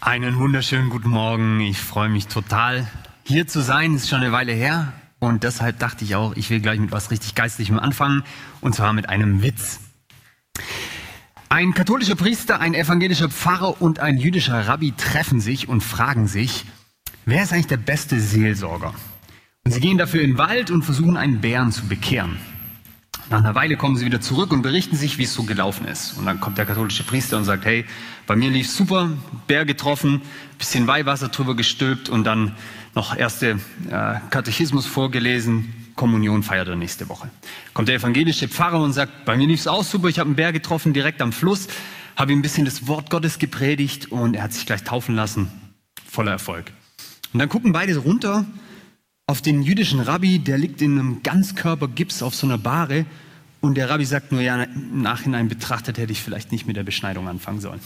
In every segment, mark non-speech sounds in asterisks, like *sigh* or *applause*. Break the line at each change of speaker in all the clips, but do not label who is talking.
Einen wunderschönen guten Morgen. Ich freue mich total, hier zu sein. Ist schon eine Weile her. Und deshalb dachte ich auch, ich will gleich mit was richtig Geistlichem anfangen. Und zwar mit einem Witz. Ein katholischer Priester, ein evangelischer Pfarrer und ein jüdischer Rabbi treffen sich und fragen sich, wer ist eigentlich der beste Seelsorger? Und sie gehen dafür in den Wald und versuchen einen Bären zu bekehren. Nach einer Weile kommen sie wieder zurück und berichten sich, wie es so gelaufen ist. Und dann kommt der katholische Priester und sagt, hey, bei mir lief super, Bär getroffen, bisschen Weihwasser drüber gestülpt und dann noch erste äh, Katechismus vorgelesen, Kommunion feiert er nächste Woche. Kommt der evangelische Pfarrer und sagt, bei mir lief es auch super, ich habe einen Bär getroffen direkt am Fluss, habe ihm ein bisschen das Wort Gottes gepredigt und er hat sich gleich taufen lassen. Voller Erfolg. Und dann gucken beide runter auf den jüdischen Rabbi, der liegt in einem Ganzkörpergips auf so einer Bahre und der Rabbi sagt nur, ja, im Nachhinein betrachtet hätte ich vielleicht nicht mit der Beschneidung anfangen sollen.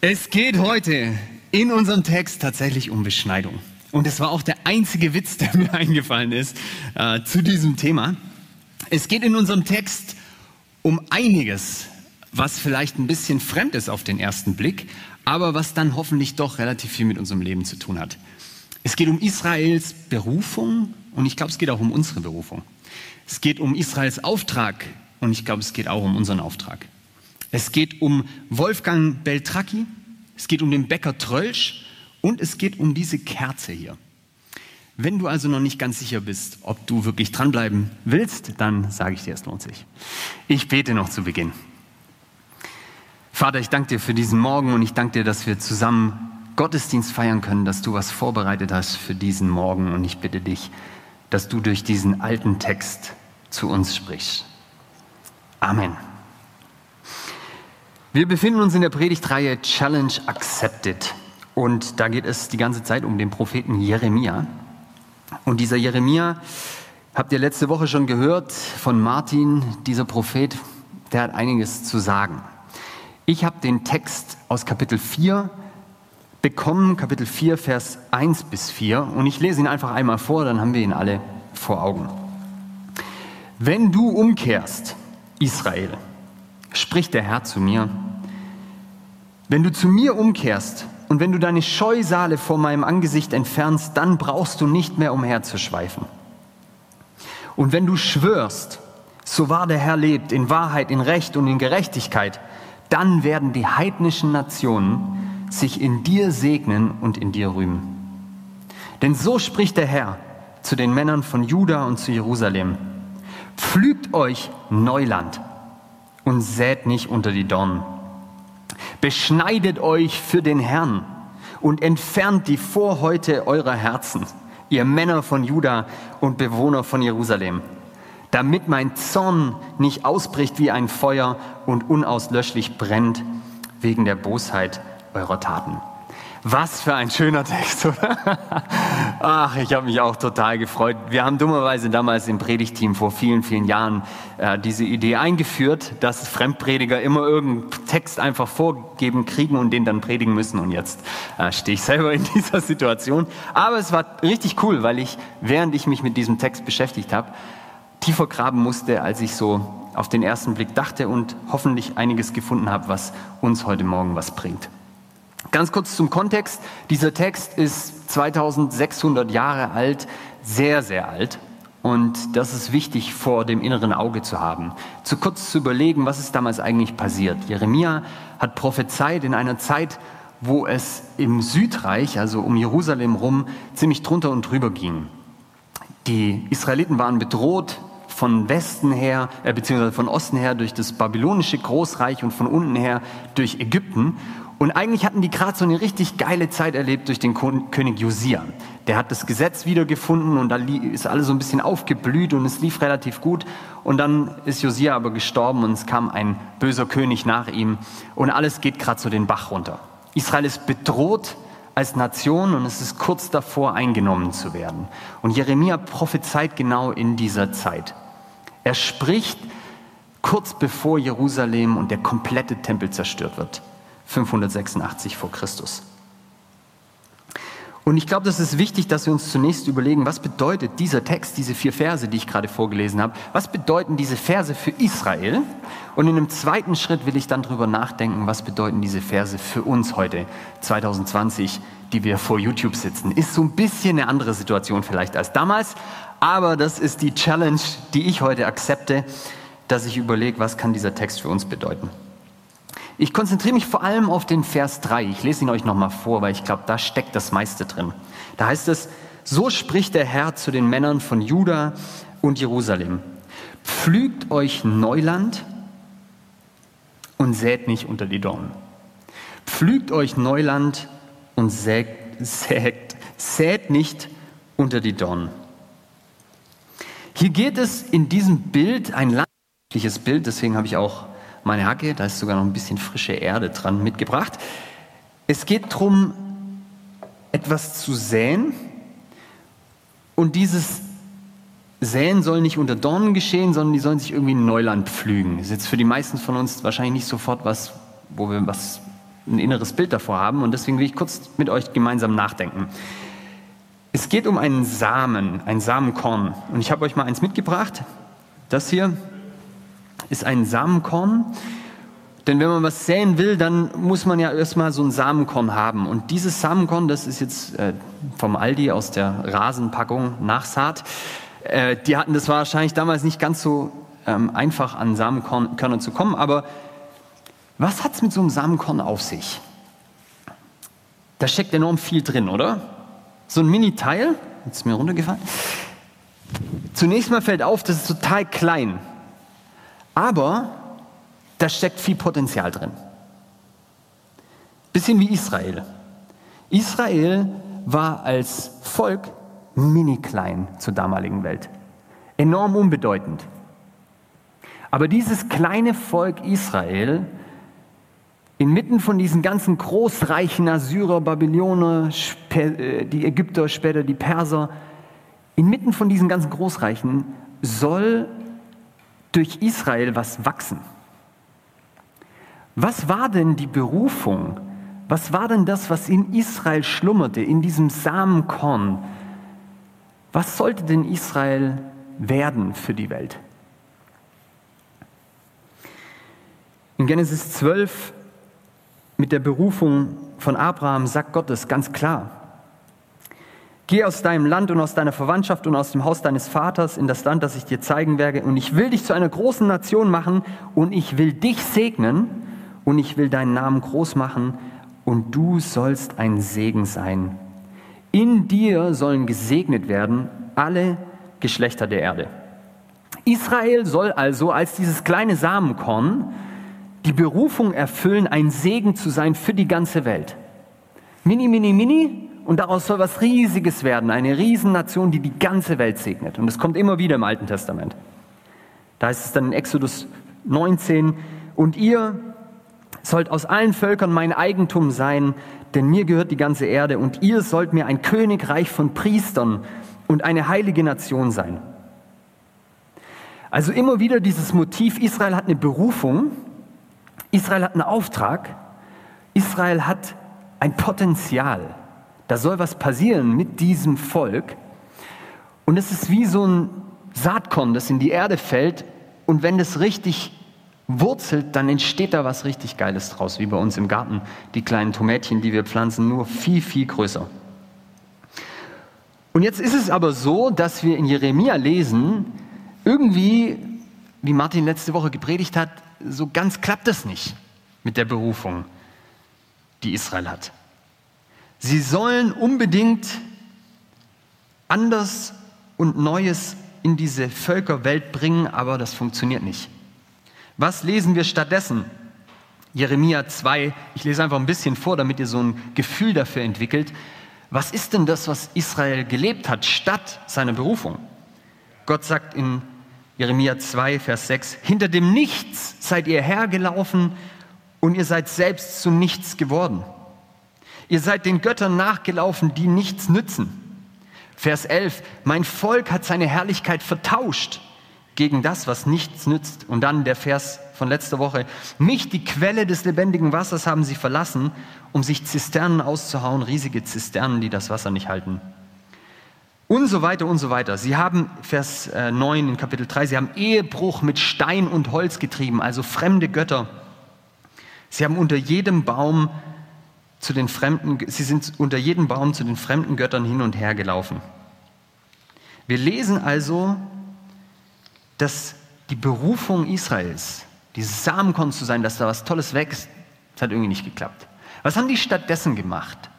Es geht heute in unserem Text tatsächlich um Beschneidung. Und es war auch der einzige Witz, der mir *laughs* eingefallen ist äh, zu diesem Thema. Es geht in unserem Text um einiges, was vielleicht ein bisschen fremd ist auf den ersten Blick, aber was dann hoffentlich doch relativ viel mit unserem Leben zu tun hat. Es geht um Israels Berufung und ich glaube, es geht auch um unsere Berufung. Es geht um Israels Auftrag und ich glaube, es geht auch um unseren Auftrag. Es geht um Wolfgang Beltracchi, es geht um den Bäcker Trölsch und es geht um diese Kerze hier. Wenn du also noch nicht ganz sicher bist, ob du wirklich dranbleiben willst, dann sage ich dir, es lohnt sich. Ich bete noch zu Beginn. Vater, ich danke dir für diesen Morgen und ich danke dir, dass wir zusammen Gottesdienst feiern können, dass du was vorbereitet hast für diesen Morgen. Und ich bitte dich, dass du durch diesen alten Text zu uns sprichst. Amen. Wir befinden uns in der Predigtreihe Challenge Accepted. Und da geht es die ganze Zeit um den Propheten Jeremia. Und dieser Jeremia, habt ihr letzte Woche schon gehört von Martin, dieser Prophet, der hat einiges zu sagen. Ich habe den Text aus Kapitel 4 bekommen, Kapitel 4, Vers 1 bis 4. Und ich lese ihn einfach einmal vor, dann haben wir ihn alle vor Augen. Wenn du umkehrst, Israel, spricht der Herr zu mir, wenn du zu mir umkehrst und wenn du deine Scheusale vor meinem Angesicht entfernst, dann brauchst du nicht mehr umherzuschweifen. Und wenn du schwörst, so wahr der Herr lebt, in Wahrheit, in Recht und in Gerechtigkeit, dann werden die heidnischen Nationen sich in dir segnen und in dir rühmen. Denn so spricht der Herr zu den Männern von Juda und zu Jerusalem. Pflügt euch Neuland und sät nicht unter die Dornen. Beschneidet euch für den Herrn und entfernt die Vorhäute eurer Herzen, ihr Männer von Juda und Bewohner von Jerusalem, damit mein Zorn nicht ausbricht wie ein Feuer und unauslöschlich brennt wegen der Bosheit eurer Taten. Was für ein schöner Text, *laughs* oder? Ach, ich habe mich auch total gefreut. Wir haben dummerweise damals im Predigteam vor vielen, vielen Jahren äh, diese Idee eingeführt, dass Fremdprediger immer irgendeinen Text einfach vorgeben kriegen und den dann predigen müssen. Und jetzt äh, stehe ich selber in *laughs* dieser Situation. Aber es war richtig cool, weil ich, während ich mich mit diesem Text beschäftigt habe, tiefer graben musste, als ich so auf den ersten Blick dachte und hoffentlich einiges gefunden habe, was uns heute Morgen was bringt. Ganz kurz zum Kontext. Dieser Text ist 2600 Jahre alt, sehr, sehr alt. Und das ist wichtig vor dem inneren Auge zu haben. Zu kurz zu überlegen, was ist damals eigentlich passiert. Jeremia hat prophezeit in einer Zeit, wo es im Südreich, also um Jerusalem rum, ziemlich drunter und drüber ging. Die Israeliten waren bedroht von Westen her, äh, beziehungsweise von Osten her durch das babylonische Großreich und von unten her durch Ägypten. Und eigentlich hatten die gerade so eine richtig geile Zeit erlebt durch den König Josia. Der hat das Gesetz wiedergefunden und da ist alles so ein bisschen aufgeblüht und es lief relativ gut. Und dann ist Josia aber gestorben und es kam ein böser König nach ihm und alles geht gerade so den Bach runter. Israel ist bedroht als Nation und es ist kurz davor eingenommen zu werden. Und Jeremia prophezeit genau in dieser Zeit. Er spricht kurz bevor Jerusalem und der komplette Tempel zerstört wird. 586 vor Christus. Und ich glaube, das ist wichtig, dass wir uns zunächst überlegen, was bedeutet dieser Text, diese vier Verse, die ich gerade vorgelesen habe, was bedeuten diese Verse für Israel? Und in einem zweiten Schritt will ich dann darüber nachdenken, was bedeuten diese Verse für uns heute, 2020, die wir vor YouTube sitzen. Ist so ein bisschen eine andere Situation vielleicht als damals, aber das ist die Challenge, die ich heute akzepte, dass ich überlege, was kann dieser Text für uns bedeuten. Ich konzentriere mich vor allem auf den Vers 3. Ich lese ihn euch nochmal vor, weil ich glaube, da steckt das meiste drin. Da heißt es, so spricht der Herr zu den Männern von Juda und Jerusalem. Pflügt euch Neuland und sät nicht unter die Dornen. Pflügt euch Neuland und sät, sät, sät nicht unter die Dornen. Hier geht es in diesem Bild, ein landschaftliches Bild, deswegen habe ich auch meine Hacke, da ist sogar noch ein bisschen frische Erde dran mitgebracht. Es geht darum, etwas zu säen und dieses Säen soll nicht unter Dornen geschehen, sondern die sollen sich irgendwie in Neuland pflügen. Das ist jetzt für die meisten von uns wahrscheinlich nicht sofort was, wo wir was, ein inneres Bild davor haben und deswegen will ich kurz mit euch gemeinsam nachdenken. Es geht um einen Samen, ein Samenkorn und ich habe euch mal eins mitgebracht. Das hier, ist ein Samenkorn. Denn wenn man was säen will, dann muss man ja erstmal so ein Samenkorn haben. Und dieses Samenkorn, das ist jetzt äh, vom Aldi aus der Rasenpackung Nachsaat. Äh, die hatten das wahrscheinlich damals nicht ganz so ähm, einfach an Samenkörnern zu kommen. Aber was hat es mit so einem Samenkorn auf sich? Da steckt enorm viel drin, oder? So ein Mini-Teil, jetzt ist mir runtergefallen. Zunächst mal fällt auf, das ist total klein. Aber da steckt viel Potenzial drin. Bisschen wie Israel. Israel war als Volk mini klein zur damaligen Welt. Enorm unbedeutend. Aber dieses kleine Volk Israel, inmitten von diesen ganzen großreichen Assyrer, Babyloner, äh, die Ägypter, später die Perser, inmitten von diesen ganzen Großreichen soll durch Israel was wachsen. Was war denn die Berufung? Was war denn das, was in Israel schlummerte, in diesem Samenkorn? Was sollte denn Israel werden für die Welt? In Genesis 12 mit der Berufung von Abraham sagt Gott es ganz klar. Geh aus deinem Land und aus deiner Verwandtschaft und aus dem Haus deines Vaters in das Land, das ich dir zeigen werde. Und ich will dich zu einer großen Nation machen und ich will dich segnen und ich will deinen Namen groß machen und du sollst ein Segen sein. In dir sollen gesegnet werden alle Geschlechter der Erde. Israel soll also als dieses kleine Samenkorn die Berufung erfüllen, ein Segen zu sein für die ganze Welt. Mini, mini, mini, und daraus soll was Riesiges werden, eine Riesennation, die die ganze Welt segnet. Und es kommt immer wieder im Alten Testament. Da heißt es dann in Exodus 19, und ihr sollt aus allen Völkern mein Eigentum sein, denn mir gehört die ganze Erde, und ihr sollt mir ein Königreich von Priestern und eine heilige Nation sein. Also immer wieder dieses Motiv, Israel hat eine Berufung, Israel hat einen Auftrag, Israel hat ein Potenzial. Da soll was passieren mit diesem Volk. Und es ist wie so ein Saatkorn, das in die Erde fällt. Und wenn das richtig wurzelt, dann entsteht da was richtig Geiles draus, wie bei uns im Garten. Die kleinen Tomätchen, die wir pflanzen, nur viel, viel größer. Und jetzt ist es aber so, dass wir in Jeremia lesen, irgendwie, wie Martin letzte Woche gepredigt hat, so ganz klappt es nicht mit der Berufung, die Israel hat. Sie sollen unbedingt anders und Neues in diese Völkerwelt bringen, aber das funktioniert nicht. Was lesen wir stattdessen? Jeremia 2, ich lese einfach ein bisschen vor, damit ihr so ein Gefühl dafür entwickelt. Was ist denn das, was Israel gelebt hat statt seiner Berufung? Gott sagt in Jeremia 2, Vers 6, hinter dem Nichts seid ihr hergelaufen und ihr seid selbst zu nichts geworden. Ihr seid den Göttern nachgelaufen, die nichts nützen. Vers 11, mein Volk hat seine Herrlichkeit vertauscht gegen das, was nichts nützt. Und dann der Vers von letzter Woche. Mich, die Quelle des lebendigen Wassers, haben sie verlassen, um sich Zisternen auszuhauen, riesige Zisternen, die das Wasser nicht halten. Und so weiter und so weiter. Sie haben, Vers 9 äh, in Kapitel 3, sie haben Ehebruch mit Stein und Holz getrieben, also fremde Götter. Sie haben unter jedem Baum zu den fremden, sie sind unter jedem Baum zu den fremden Göttern hin und her gelaufen. Wir lesen also, dass die Berufung Israels, dieses Samenkorn zu sein, dass da was Tolles wächst, das hat irgendwie nicht geklappt. Was haben die stattdessen gemacht?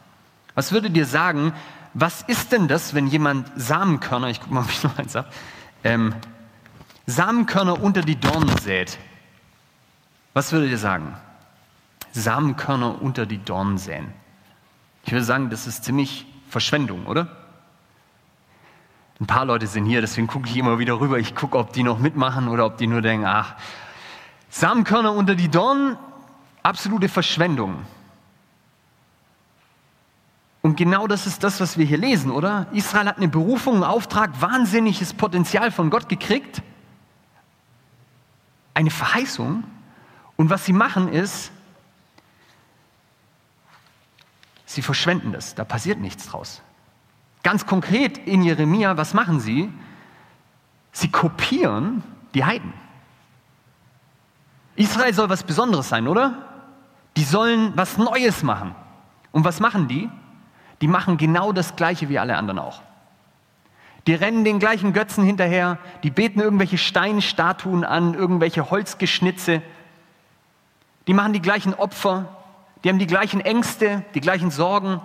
Was würde dir sagen, was ist denn das, wenn jemand Samenkörner, ich gucke mal, ob ich noch eins habe, ähm, Samenkörner unter die Dornen sät? Was würde dir sagen? Samenkörner unter die Dornen säen. Ich würde sagen, das ist ziemlich Verschwendung, oder? Ein paar Leute sind hier, deswegen gucke ich immer wieder rüber. Ich gucke, ob die noch mitmachen oder ob die nur denken, ach, Samenkörner unter die Dornen, absolute Verschwendung. Und genau das ist das, was wir hier lesen, oder? Israel hat eine Berufung, einen Auftrag, wahnsinniges Potenzial von Gott gekriegt, eine Verheißung. Und was sie machen ist, sie verschwenden das, da passiert nichts draus. Ganz konkret in Jeremia, was machen sie? Sie kopieren die Heiden. Israel soll was Besonderes sein, oder? Die sollen was Neues machen. Und was machen die? Die machen genau das Gleiche wie alle anderen auch. Die rennen den gleichen Götzen hinterher, die beten irgendwelche Steinstatuen an, irgendwelche Holzgeschnitze. Die machen die gleichen Opfer, die haben die gleichen Ängste, die gleichen Sorgen,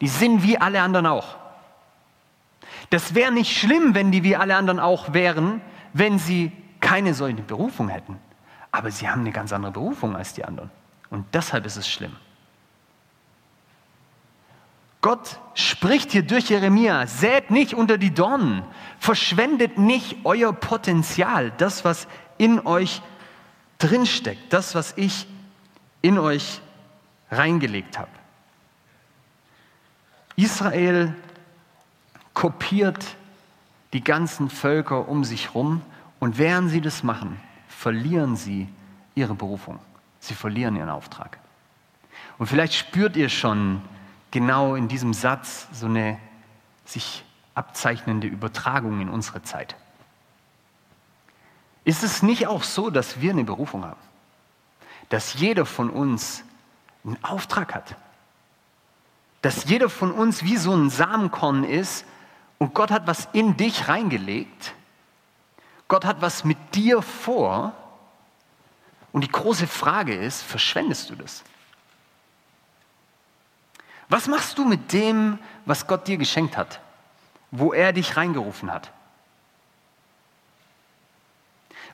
die sind wie alle anderen auch. Das wäre nicht schlimm, wenn die wie alle anderen auch wären, wenn sie keine solche Berufung hätten. Aber sie haben eine ganz andere Berufung als die anderen. Und deshalb ist es schlimm. Gott spricht hier durch Jeremia, sät nicht unter die Dornen, verschwendet nicht euer Potenzial, das, was in euch drinsteckt, das, was ich in euch reingelegt habe. Israel kopiert die ganzen Völker um sich herum und während sie das machen, verlieren sie ihre Berufung. Sie verlieren ihren Auftrag. Und vielleicht spürt ihr schon genau in diesem Satz so eine sich abzeichnende Übertragung in unsere Zeit. Ist es nicht auch so, dass wir eine Berufung haben? Dass jeder von uns einen Auftrag hat? Dass jeder von uns wie so ein Samenkorn ist, und Gott hat was in dich reingelegt. Gott hat was mit dir vor. Und die große Frage ist, verschwendest du das? Was machst du mit dem, was Gott dir geschenkt hat, wo er dich reingerufen hat?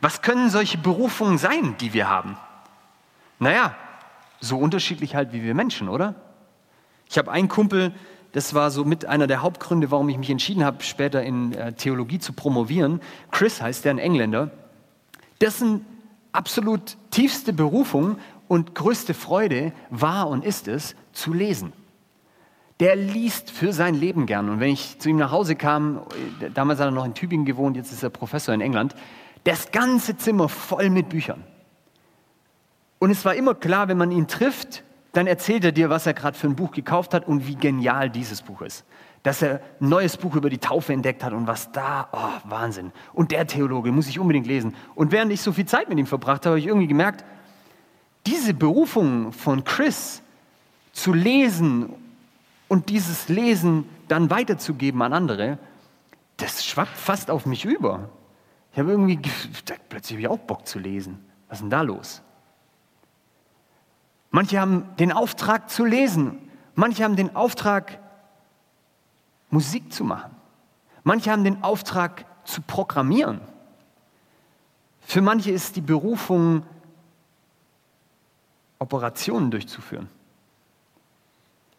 Was können solche Berufungen sein, die wir haben? Naja, so unterschiedlich halt wie wir Menschen, oder? Ich habe einen Kumpel, das war so mit einer der Hauptgründe, warum ich mich entschieden habe, später in äh, Theologie zu promovieren. Chris heißt der, ein Engländer. Dessen absolut tiefste Berufung und größte Freude war und ist es, zu lesen. Der liest für sein Leben gern. Und wenn ich zu ihm nach Hause kam, äh, damals hat er noch in Tübingen gewohnt, jetzt ist er Professor in England, das ganze Zimmer voll mit Büchern. Und es war immer klar, wenn man ihn trifft, dann erzählt er dir, was er gerade für ein Buch gekauft hat und wie genial dieses Buch ist. Dass er ein neues Buch über die Taufe entdeckt hat und was da, oh, Wahnsinn. Und der Theologe muss ich unbedingt lesen. Und während ich so viel Zeit mit ihm verbracht habe, habe ich irgendwie gemerkt, diese Berufung von Chris zu lesen und dieses Lesen dann weiterzugeben an andere, das schwappt fast auf mich über. Ich habe irgendwie, plötzlich habe ich auch Bock zu lesen. Was ist denn da los? Manche haben den Auftrag zu lesen. Manche haben den Auftrag, Musik zu machen. Manche haben den Auftrag zu programmieren. Für manche ist die Berufung, Operationen durchzuführen.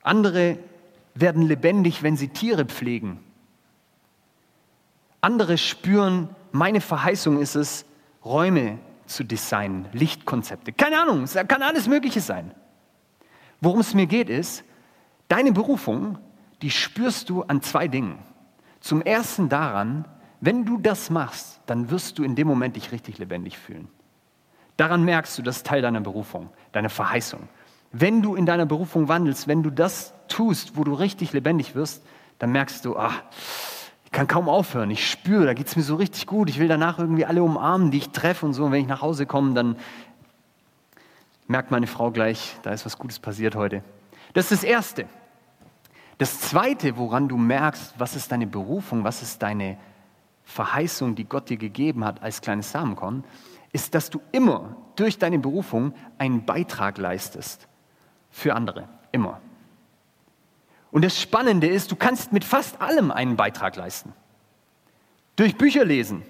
Andere werden lebendig, wenn sie Tiere pflegen. Andere spüren, meine Verheißung ist es, Räume zu designen, Lichtkonzepte. Keine Ahnung, es kann alles Mögliche sein. Worum es mir geht, ist, deine Berufung, die spürst du an zwei Dingen. Zum ersten daran, wenn du das machst, dann wirst du in dem Moment dich richtig lebendig fühlen. Daran merkst du, das ist Teil deiner Berufung, deiner Verheißung. Wenn du in deiner Berufung wandelst, wenn du das tust, wo du richtig lebendig wirst, dann merkst du, ah, ich kann kaum aufhören. Ich spüre, da geht es mir so richtig gut. Ich will danach irgendwie alle umarmen, die ich treffe und so. Und wenn ich nach Hause komme, dann merkt meine Frau gleich, da ist was Gutes passiert heute. Das ist das Erste. Das Zweite, woran du merkst, was ist deine Berufung, was ist deine Verheißung, die Gott dir gegeben hat als kleines Samenkorn, ist, dass du immer durch deine Berufung einen Beitrag leistest für andere. Immer. Und das Spannende ist, du kannst mit fast allem einen Beitrag leisten. Durch Bücher lesen.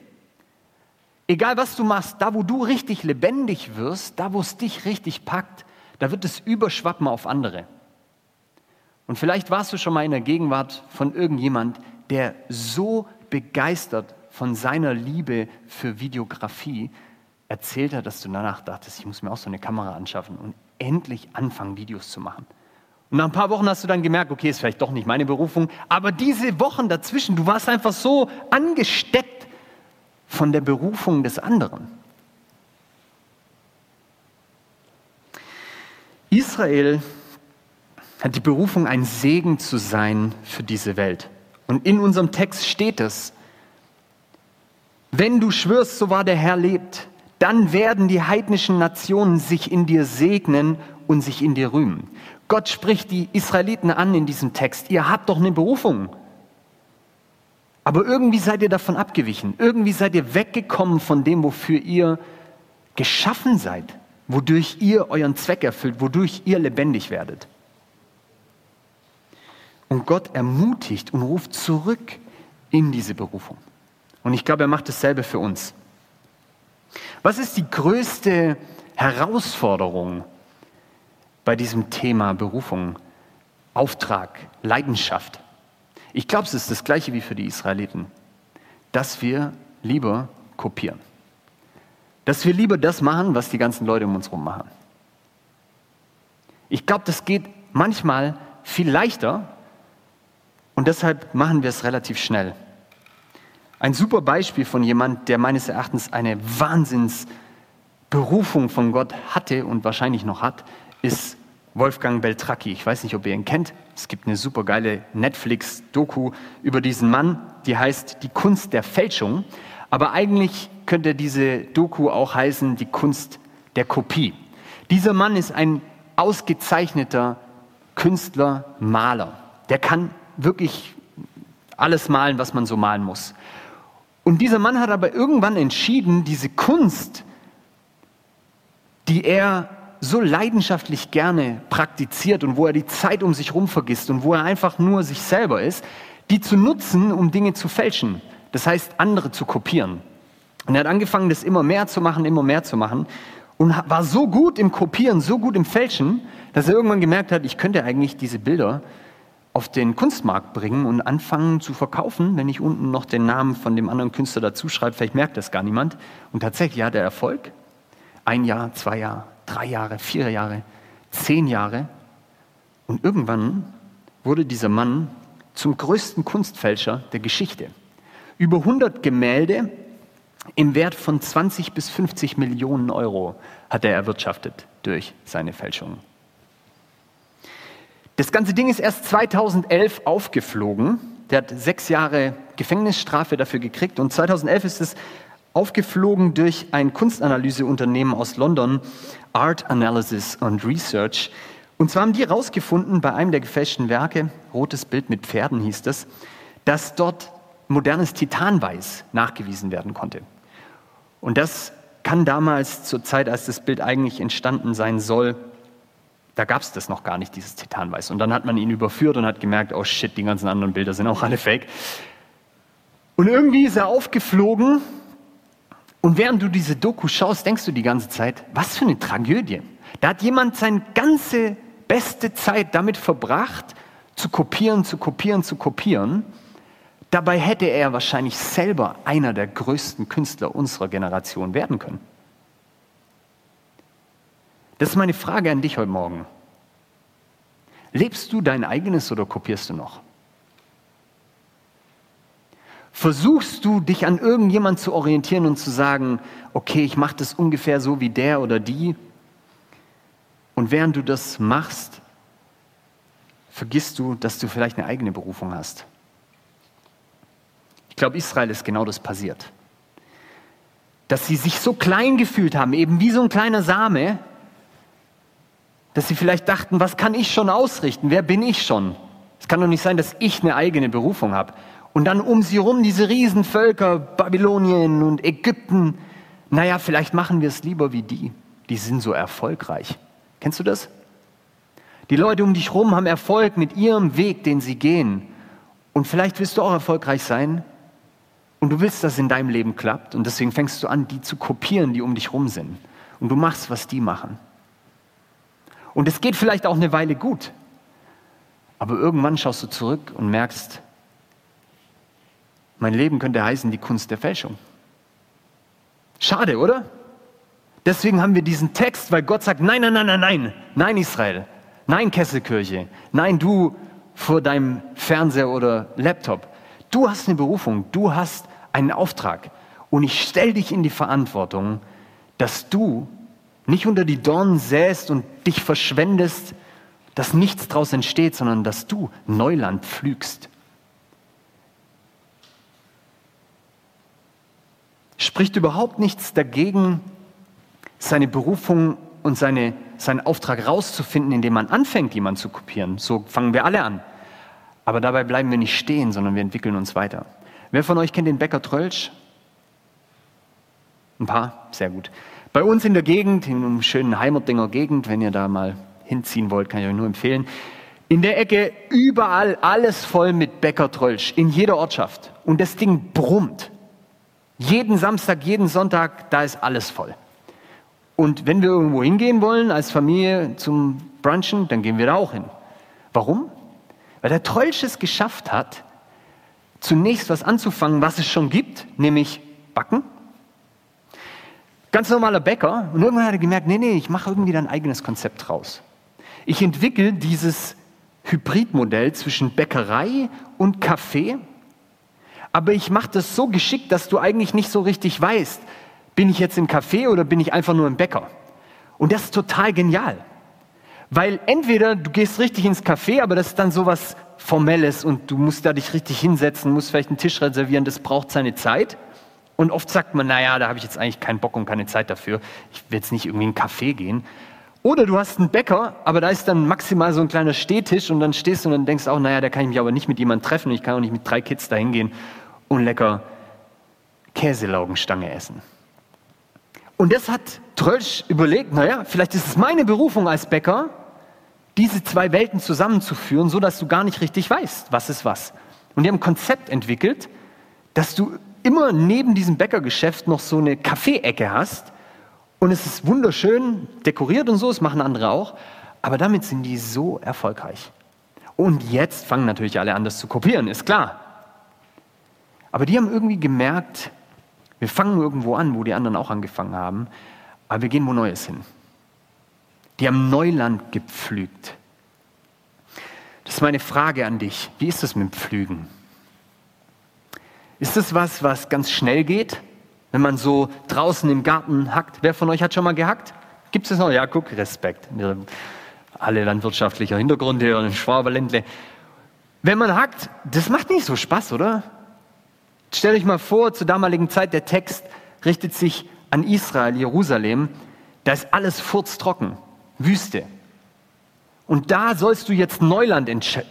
Egal was du machst, da wo du richtig lebendig wirst, da wo es dich richtig packt, da wird es überschwappen auf andere. Und vielleicht warst du schon mal in der Gegenwart von irgendjemand, der so begeistert von seiner Liebe für Videografie erzählt hat, dass du danach dachtest, ich muss mir auch so eine Kamera anschaffen und endlich anfangen, Videos zu machen. Und nach ein paar Wochen hast du dann gemerkt, okay, ist vielleicht doch nicht meine Berufung, aber diese Wochen dazwischen, du warst einfach so angesteckt von der Berufung des anderen. Israel hat die Berufung, ein Segen zu sein für diese Welt. Und in unserem Text steht es, wenn du schwörst, so war der Herr lebt, dann werden die heidnischen Nationen sich in dir segnen und sich in dir rühmen. Gott spricht die Israeliten an in diesem Text. Ihr habt doch eine Berufung. Aber irgendwie seid ihr davon abgewichen. Irgendwie seid ihr weggekommen von dem, wofür ihr geschaffen seid, wodurch ihr euren Zweck erfüllt, wodurch ihr lebendig werdet. Und Gott ermutigt und ruft zurück in diese Berufung. Und ich glaube, er macht dasselbe für uns. Was ist die größte Herausforderung bei diesem Thema Berufung, Auftrag, Leidenschaft? Ich glaube, es ist das gleiche wie für die Israeliten, dass wir lieber kopieren. Dass wir lieber das machen, was die ganzen Leute um uns herum machen. Ich glaube, das geht manchmal viel leichter und deshalb machen wir es relativ schnell. Ein super Beispiel von jemand, der meines Erachtens eine Wahnsinnsberufung von Gott hatte und wahrscheinlich noch hat, ist Wolfgang Beltracchi. Ich weiß nicht, ob ihr ihn kennt. Es gibt eine super geile Netflix-Doku über diesen Mann, die heißt Die Kunst der Fälschung. Aber eigentlich könnte diese Doku auch heißen Die Kunst der Kopie. Dieser Mann ist ein ausgezeichneter Künstler, Maler. Der kann wirklich alles malen, was man so malen muss. Und dieser Mann hat aber irgendwann entschieden, diese Kunst, die er so leidenschaftlich gerne praktiziert und wo er die Zeit um sich herum vergisst und wo er einfach nur sich selber ist, die zu nutzen, um Dinge zu fälschen. Das heißt, andere zu kopieren. Und er hat angefangen, das immer mehr zu machen, immer mehr zu machen und war so gut im Kopieren, so gut im Fälschen, dass er irgendwann gemerkt hat, ich könnte eigentlich diese Bilder auf den Kunstmarkt bringen und anfangen zu verkaufen, wenn ich unten noch den Namen von dem anderen Künstler dazu schreibe, vielleicht merkt das gar niemand. Und tatsächlich hat er Erfolg. Ein Jahr, zwei Jahre, drei Jahre, vier Jahre, zehn Jahre. Und irgendwann wurde dieser Mann zum größten Kunstfälscher der Geschichte. Über 100 Gemälde im Wert von 20 bis 50 Millionen Euro hat er erwirtschaftet durch seine Fälschungen. Das ganze Ding ist erst 2011 aufgeflogen. Der hat sechs Jahre Gefängnisstrafe dafür gekriegt und 2011 ist es aufgeflogen durch ein Kunstanalyseunternehmen aus London, Art Analysis and Research. Und zwar haben die herausgefunden, bei einem der gefälschten Werke, Rotes Bild mit Pferden hieß das, dass dort modernes Titanweiß nachgewiesen werden konnte. Und das kann damals zur Zeit, als das Bild eigentlich entstanden sein soll, da gab es das noch gar nicht, dieses Titanweiß. Und dann hat man ihn überführt und hat gemerkt, oh shit, die ganzen anderen Bilder sind auch alle fake. Und irgendwie ist er aufgeflogen. Und während du diese Doku schaust, denkst du die ganze Zeit, was für eine Tragödie. Da hat jemand seine ganze beste Zeit damit verbracht, zu kopieren, zu kopieren, zu kopieren. Dabei hätte er wahrscheinlich selber einer der größten Künstler unserer Generation werden können. Das ist meine Frage an dich heute Morgen. Lebst du dein eigenes oder kopierst du noch? Versuchst du, dich an irgendjemand zu orientieren und zu sagen, okay, ich mache das ungefähr so wie der oder die? Und während du das machst, vergisst du, dass du vielleicht eine eigene Berufung hast. Ich glaube, Israel ist genau das passiert. Dass sie sich so klein gefühlt haben, eben wie so ein kleiner Same, dass sie vielleicht dachten, was kann ich schon ausrichten? Wer bin ich schon? Es kann doch nicht sein, dass ich eine eigene Berufung habe. Und dann um sie herum diese Riesenvölker, Babylonien und Ägypten. Naja, vielleicht machen wir es lieber wie die. Die sind so erfolgreich. Kennst du das? Die Leute um dich herum haben Erfolg mit ihrem Weg, den sie gehen. Und vielleicht willst du auch erfolgreich sein. Und du willst, dass es in deinem Leben klappt. Und deswegen fängst du an, die zu kopieren, die um dich herum sind. Und du machst, was die machen. Und es geht vielleicht auch eine Weile gut. Aber irgendwann schaust du zurück und merkst, mein Leben könnte heißen die Kunst der Fälschung. Schade, oder? Deswegen haben wir diesen Text, weil Gott sagt, nein, nein, nein, nein, nein, nein Israel, nein Kesselkirche, nein du vor deinem Fernseher oder Laptop. Du hast eine Berufung, du hast einen Auftrag und ich stelle dich in die Verantwortung, dass du nicht unter die Dornen säst und dich verschwendest, dass nichts daraus entsteht, sondern dass du Neuland pflügst. Spricht überhaupt nichts dagegen, seine Berufung und seine, seinen Auftrag rauszufinden, indem man anfängt, jemanden zu kopieren. So fangen wir alle an. Aber dabei bleiben wir nicht stehen, sondern wir entwickeln uns weiter. Wer von euch kennt den Bäcker Trölsch? Ein paar? Sehr gut. Bei uns in der Gegend, in einem schönen Heimerdinger Gegend, wenn ihr da mal hinziehen wollt, kann ich euch nur empfehlen. In der Ecke überall alles voll mit Bäcker Trölsch, in jeder Ortschaft. Und das Ding brummt. Jeden Samstag, jeden Sonntag, da ist alles voll. Und wenn wir irgendwo hingehen wollen als Familie zum Brunchen, dann gehen wir da auch hin. Warum? Weil der Trollsch es geschafft hat, zunächst was anzufangen, was es schon gibt, nämlich Backen. Ganz normaler Bäcker. Und irgendwann hat er gemerkt, nee, nee, ich mache irgendwie ein eigenes Konzept draus. Ich entwickle dieses Hybridmodell zwischen Bäckerei und Kaffee, aber ich mache das so geschickt, dass du eigentlich nicht so richtig weißt, bin ich jetzt im Café oder bin ich einfach nur im Bäcker? Und das ist total genial. Weil entweder du gehst richtig ins Café, aber das ist dann sowas Formelles und du musst da dich richtig hinsetzen, musst vielleicht einen Tisch reservieren, das braucht seine Zeit. Und oft sagt man, naja, da habe ich jetzt eigentlich keinen Bock und keine Zeit dafür. Ich will jetzt nicht irgendwie in einen Café gehen. Oder du hast einen Bäcker, aber da ist dann maximal so ein kleiner Stehtisch und dann stehst du und dann denkst auch, naja, da kann ich mich aber nicht mit jemandem treffen. Ich kann auch nicht mit drei Kids da hingehen und lecker Käselaugenstange essen. Und das hat Trölsch überlegt, naja, vielleicht ist es meine Berufung als Bäcker, diese zwei Welten zusammenzuführen, so dass du gar nicht richtig weißt, was ist was. Und die haben ein Konzept entwickelt, dass du immer neben diesem Bäckergeschäft noch so eine Kaffeeecke hast. Und es ist wunderschön dekoriert und so, das machen andere auch. Aber damit sind die so erfolgreich. Und jetzt fangen natürlich alle an, das zu kopieren, ist klar. Aber die haben irgendwie gemerkt, wir fangen irgendwo an, wo die anderen auch angefangen haben, aber wir gehen wo Neues hin. Die haben Neuland gepflügt. Das ist meine Frage an dich. Wie ist das mit dem Pflügen? Ist das was, was ganz schnell geht, wenn man so draußen im Garten hackt? Wer von euch hat schon mal gehackt? Gibt es noch? Ja, guck, Respekt. Alle landwirtschaftlicher Hintergrund hier und Schwaberländle. Wenn man hackt, das macht nicht so Spaß, oder? Stell euch mal vor, zur damaligen Zeit, der Text richtet sich an Israel, Jerusalem. Da ist alles furztrocken, Wüste. Und da sollst du jetzt Neuland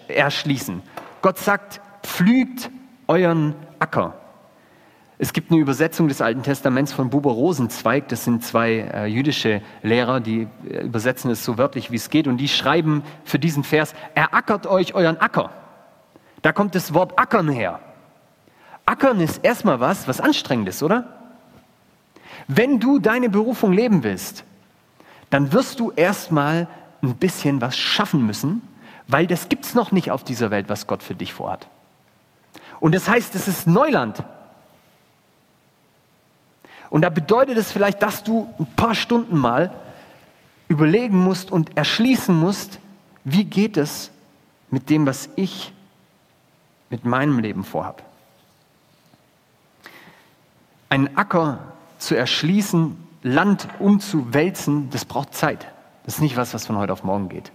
erschließen. Gott sagt, pflügt euren Acker. Es gibt eine Übersetzung des Alten Testaments von Buber Rosenzweig. Das sind zwei äh, jüdische Lehrer, die äh, übersetzen es so wörtlich, wie es geht. Und die schreiben für diesen Vers, erackert euch euren Acker. Da kommt das Wort ackern her. Ackern ist erstmal was, was anstrengend ist, oder? Wenn du deine Berufung leben willst, dann wirst du erstmal ein bisschen was schaffen müssen, weil das gibt es noch nicht auf dieser Welt, was Gott für dich vorhat. Und das heißt, es ist Neuland. Und da bedeutet es vielleicht, dass du ein paar Stunden mal überlegen musst und erschließen musst, wie geht es mit dem, was ich mit meinem Leben vorhabe. Einen Acker zu erschließen, Land umzuwälzen, das braucht Zeit. Das ist nicht was, was von heute auf morgen geht.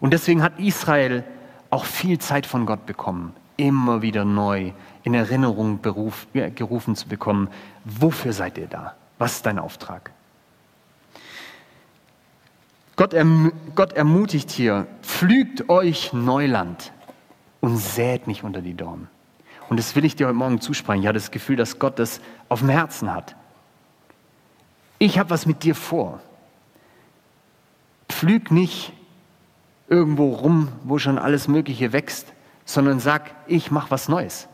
Und deswegen hat Israel auch viel Zeit von Gott bekommen, immer wieder neu in Erinnerung beruf, gerufen zu bekommen, wofür seid ihr da? Was ist dein Auftrag? Gott, erm Gott ermutigt hier, pflügt euch Neuland und sät nicht unter die Dornen. Und das will ich dir heute Morgen zusprechen. Ich habe das Gefühl, dass Gott das auf dem Herzen hat. Ich habe was mit dir vor. Pflüg nicht irgendwo rum, wo schon alles Mögliche wächst, sondern sag, ich mache was Neues.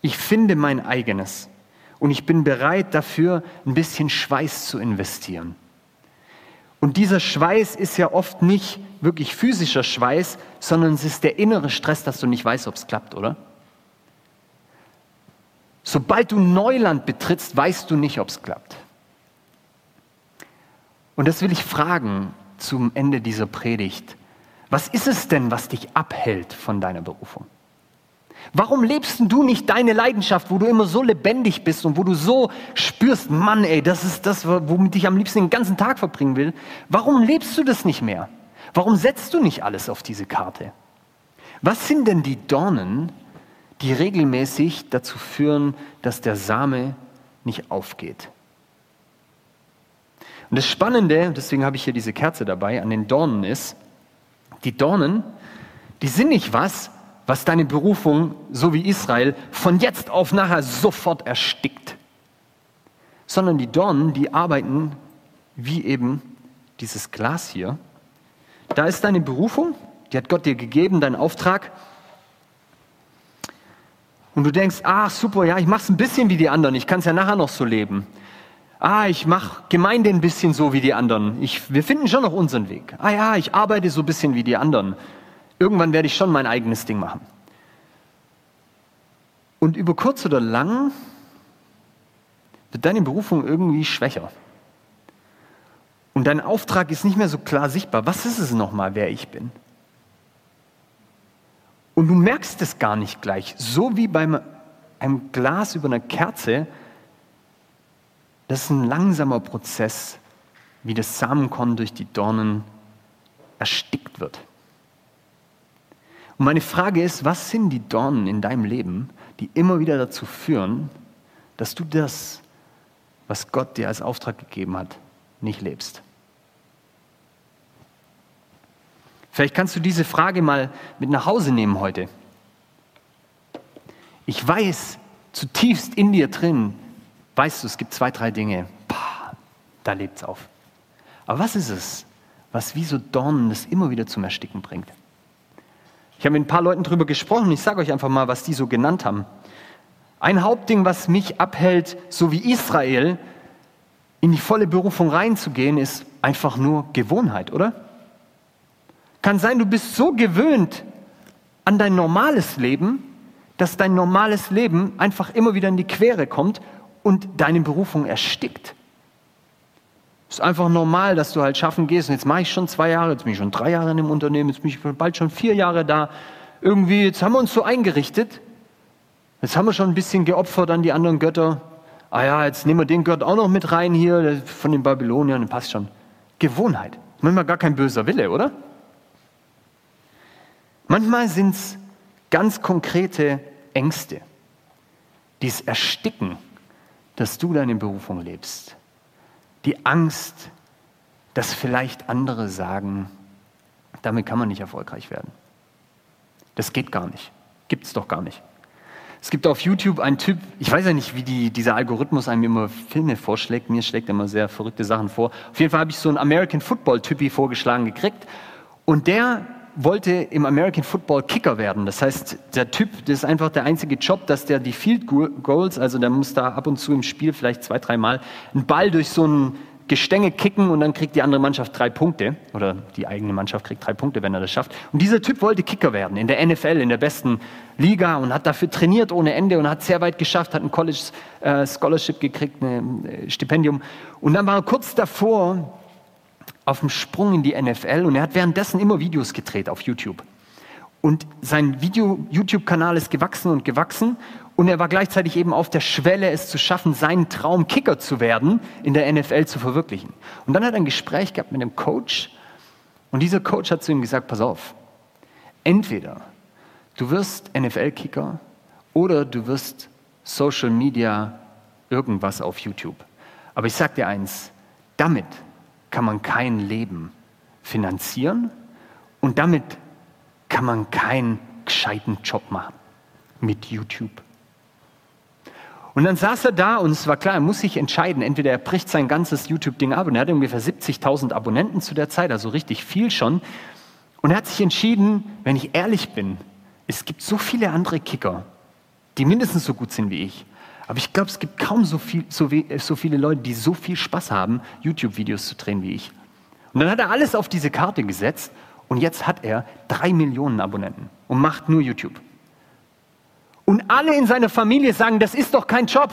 Ich finde mein eigenes und ich bin bereit dafür, ein bisschen Schweiß zu investieren. Und dieser Schweiß ist ja oft nicht wirklich physischer Schweiß, sondern es ist der innere Stress, dass du nicht weißt, ob es klappt, oder? Sobald du Neuland betrittst, weißt du nicht, ob es klappt. Und das will ich fragen zum Ende dieser Predigt. Was ist es denn, was dich abhält von deiner Berufung? Warum lebst du nicht deine Leidenschaft, wo du immer so lebendig bist und wo du so spürst, Mann, ey, das ist das, womit ich am liebsten den ganzen Tag verbringen will? Warum lebst du das nicht mehr? Warum setzt du nicht alles auf diese Karte? Was sind denn die Dornen, die regelmäßig dazu führen, dass der Same nicht aufgeht? Und das Spannende, deswegen habe ich hier diese Kerze dabei, an den Dornen ist, die Dornen, die sind nicht was, was deine Berufung, so wie Israel, von jetzt auf nachher sofort erstickt. Sondern die Dornen, die arbeiten wie eben dieses Glas hier. Da ist deine Berufung, die hat Gott dir gegeben, dein Auftrag. Und du denkst, ach super, ja, ich mache es ein bisschen wie die anderen, ich kann es ja nachher noch so leben. Ah, ich mache Gemeinde ein bisschen so wie die anderen. Ich, wir finden schon noch unseren Weg. Ah ja, ich arbeite so ein bisschen wie die anderen. Irgendwann werde ich schon mein eigenes Ding machen. Und über kurz oder lang wird deine Berufung irgendwie schwächer. Und dein Auftrag ist nicht mehr so klar sichtbar. Was ist es nochmal, wer ich bin? Und du merkst es gar nicht gleich. So wie beim einem Glas über einer Kerze. Das ist ein langsamer Prozess, wie das Samenkorn durch die Dornen erstickt wird. Und meine Frage ist, was sind die Dornen in deinem Leben, die immer wieder dazu führen, dass du das, was Gott dir als Auftrag gegeben hat, nicht lebst? Vielleicht kannst du diese Frage mal mit nach Hause nehmen heute. Ich weiß, zutiefst in dir drin, weißt du, es gibt zwei, drei Dinge, Pah, da es auf. Aber was ist es, was wie so Dornen das immer wieder zum Ersticken bringt? Ich habe mit ein paar Leuten darüber gesprochen. Ich sage euch einfach mal, was die so genannt haben. Ein Hauptding, was mich abhält, so wie Israel, in die volle Berufung reinzugehen, ist einfach nur Gewohnheit, oder? Kann sein, du bist so gewöhnt an dein normales Leben, dass dein normales Leben einfach immer wieder in die Quere kommt und deine Berufung erstickt. Es ist einfach normal, dass du halt schaffen gehst. Und jetzt mache ich schon zwei Jahre, jetzt bin ich schon drei Jahre in dem Unternehmen, jetzt bin ich bald schon vier Jahre da. Irgendwie, jetzt haben wir uns so eingerichtet. Jetzt haben wir schon ein bisschen geopfert an die anderen Götter. Ah ja, jetzt nehmen wir den Gott auch noch mit rein hier, von den Babyloniern, passt schon. Gewohnheit. Manchmal gar kein böser Wille, oder? Manchmal sind es ganz konkrete Ängste, die es ersticken, dass du deine Berufung lebst die Angst, dass vielleicht andere sagen, damit kann man nicht erfolgreich werden. Das geht gar nicht. Gibt es doch gar nicht. Es gibt auf YouTube einen Typ, ich weiß ja nicht, wie die, dieser Algorithmus einem immer Filme vorschlägt. Mir schlägt er immer sehr verrückte Sachen vor. Auf jeden Fall habe ich so einen American Football-Typi vorgeschlagen gekriegt. Und der wollte im American Football Kicker werden. Das heißt, der Typ, das ist einfach der einzige Job, dass der die Field Goals, also der muss da ab und zu im Spiel vielleicht zwei, dreimal einen Ball durch so ein Gestänge kicken und dann kriegt die andere Mannschaft drei Punkte oder die eigene Mannschaft kriegt drei Punkte, wenn er das schafft. Und dieser Typ wollte Kicker werden in der NFL, in der besten Liga und hat dafür trainiert ohne Ende und hat sehr weit geschafft, hat ein College äh, Scholarship gekriegt, ein äh, Stipendium. Und dann war er kurz davor, auf dem Sprung in die NFL und er hat währenddessen immer Videos gedreht auf YouTube. Und sein Video, YouTube-Kanal ist gewachsen und gewachsen. Und er war gleichzeitig eben auf der Schwelle, es zu schaffen, seinen Traum Kicker zu werden, in der NFL zu verwirklichen. Und dann hat er ein Gespräch gehabt mit einem Coach. Und dieser Coach hat zu ihm gesagt, pass auf, entweder du wirst NFL-Kicker oder du wirst Social Media irgendwas auf YouTube. Aber ich sage dir eins, damit kann man kein Leben finanzieren und damit kann man keinen gescheiten Job machen mit YouTube. Und dann saß er da und es war klar, er muss sich entscheiden. Entweder er bricht sein ganzes YouTube-Ding ab und er hatte ungefähr 70.000 Abonnenten zu der Zeit, also richtig viel schon. Und er hat sich entschieden, wenn ich ehrlich bin, es gibt so viele andere Kicker, die mindestens so gut sind wie ich. Aber ich glaube, es gibt kaum so, viel, so, so viele Leute, die so viel Spaß haben, YouTube-Videos zu drehen wie ich. Und dann hat er alles auf diese Karte gesetzt und jetzt hat er drei Millionen Abonnenten und macht nur YouTube. Und alle in seiner Familie sagen, das ist doch kein Job.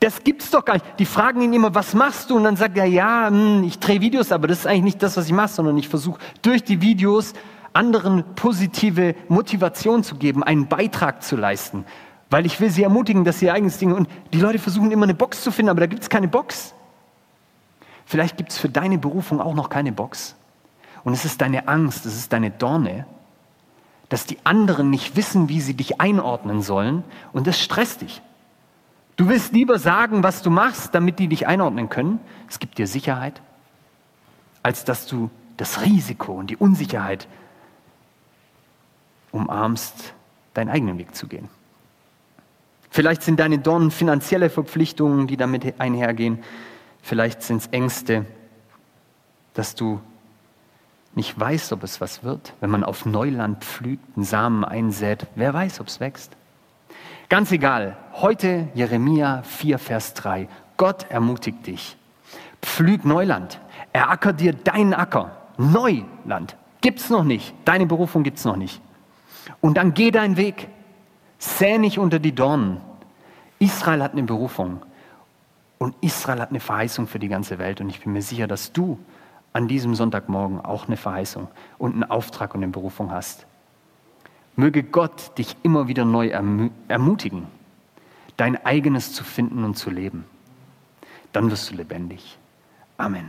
Das gibt's doch gar nicht. Die fragen ihn immer, was machst du? Und dann sagt er, ja, hm, ich drehe Videos, aber das ist eigentlich nicht das, was ich mache, sondern ich versuche durch die Videos anderen positive Motivation zu geben, einen Beitrag zu leisten. Weil ich will sie ermutigen, dass sie ihr eigenes Ding. Und die Leute versuchen immer eine Box zu finden, aber da gibt es keine Box. Vielleicht gibt es für deine Berufung auch noch keine Box. Und es ist deine Angst, es ist deine Dorne, dass die anderen nicht wissen, wie sie dich einordnen sollen. Und das stresst dich. Du willst lieber sagen, was du machst, damit die dich einordnen können. Es gibt dir Sicherheit, als dass du das Risiko und die Unsicherheit umarmst, deinen eigenen Weg zu gehen. Vielleicht sind deine Dornen finanzielle Verpflichtungen, die damit einhergehen. Vielleicht sind es Ängste, dass du nicht weiß, ob es was wird. Wenn man auf Neuland pflügt, einen Samen einsät, wer weiß, ob es wächst. Ganz egal, heute Jeremia 4, Vers 3. Gott ermutigt dich. Pflüg Neuland. Eracker dir deinen Acker. Neuland. Gibt's noch nicht. Deine Berufung gibt's noch nicht. Und dann geh deinen Weg. Säh nicht unter die Dornen. Israel hat eine Berufung. Und Israel hat eine Verheißung für die ganze Welt. Und ich bin mir sicher, dass du an diesem Sonntagmorgen auch eine Verheißung und einen Auftrag und eine Berufung hast. Möge Gott dich immer wieder neu ermutigen, dein eigenes zu finden und zu leben. Dann wirst du lebendig. Amen.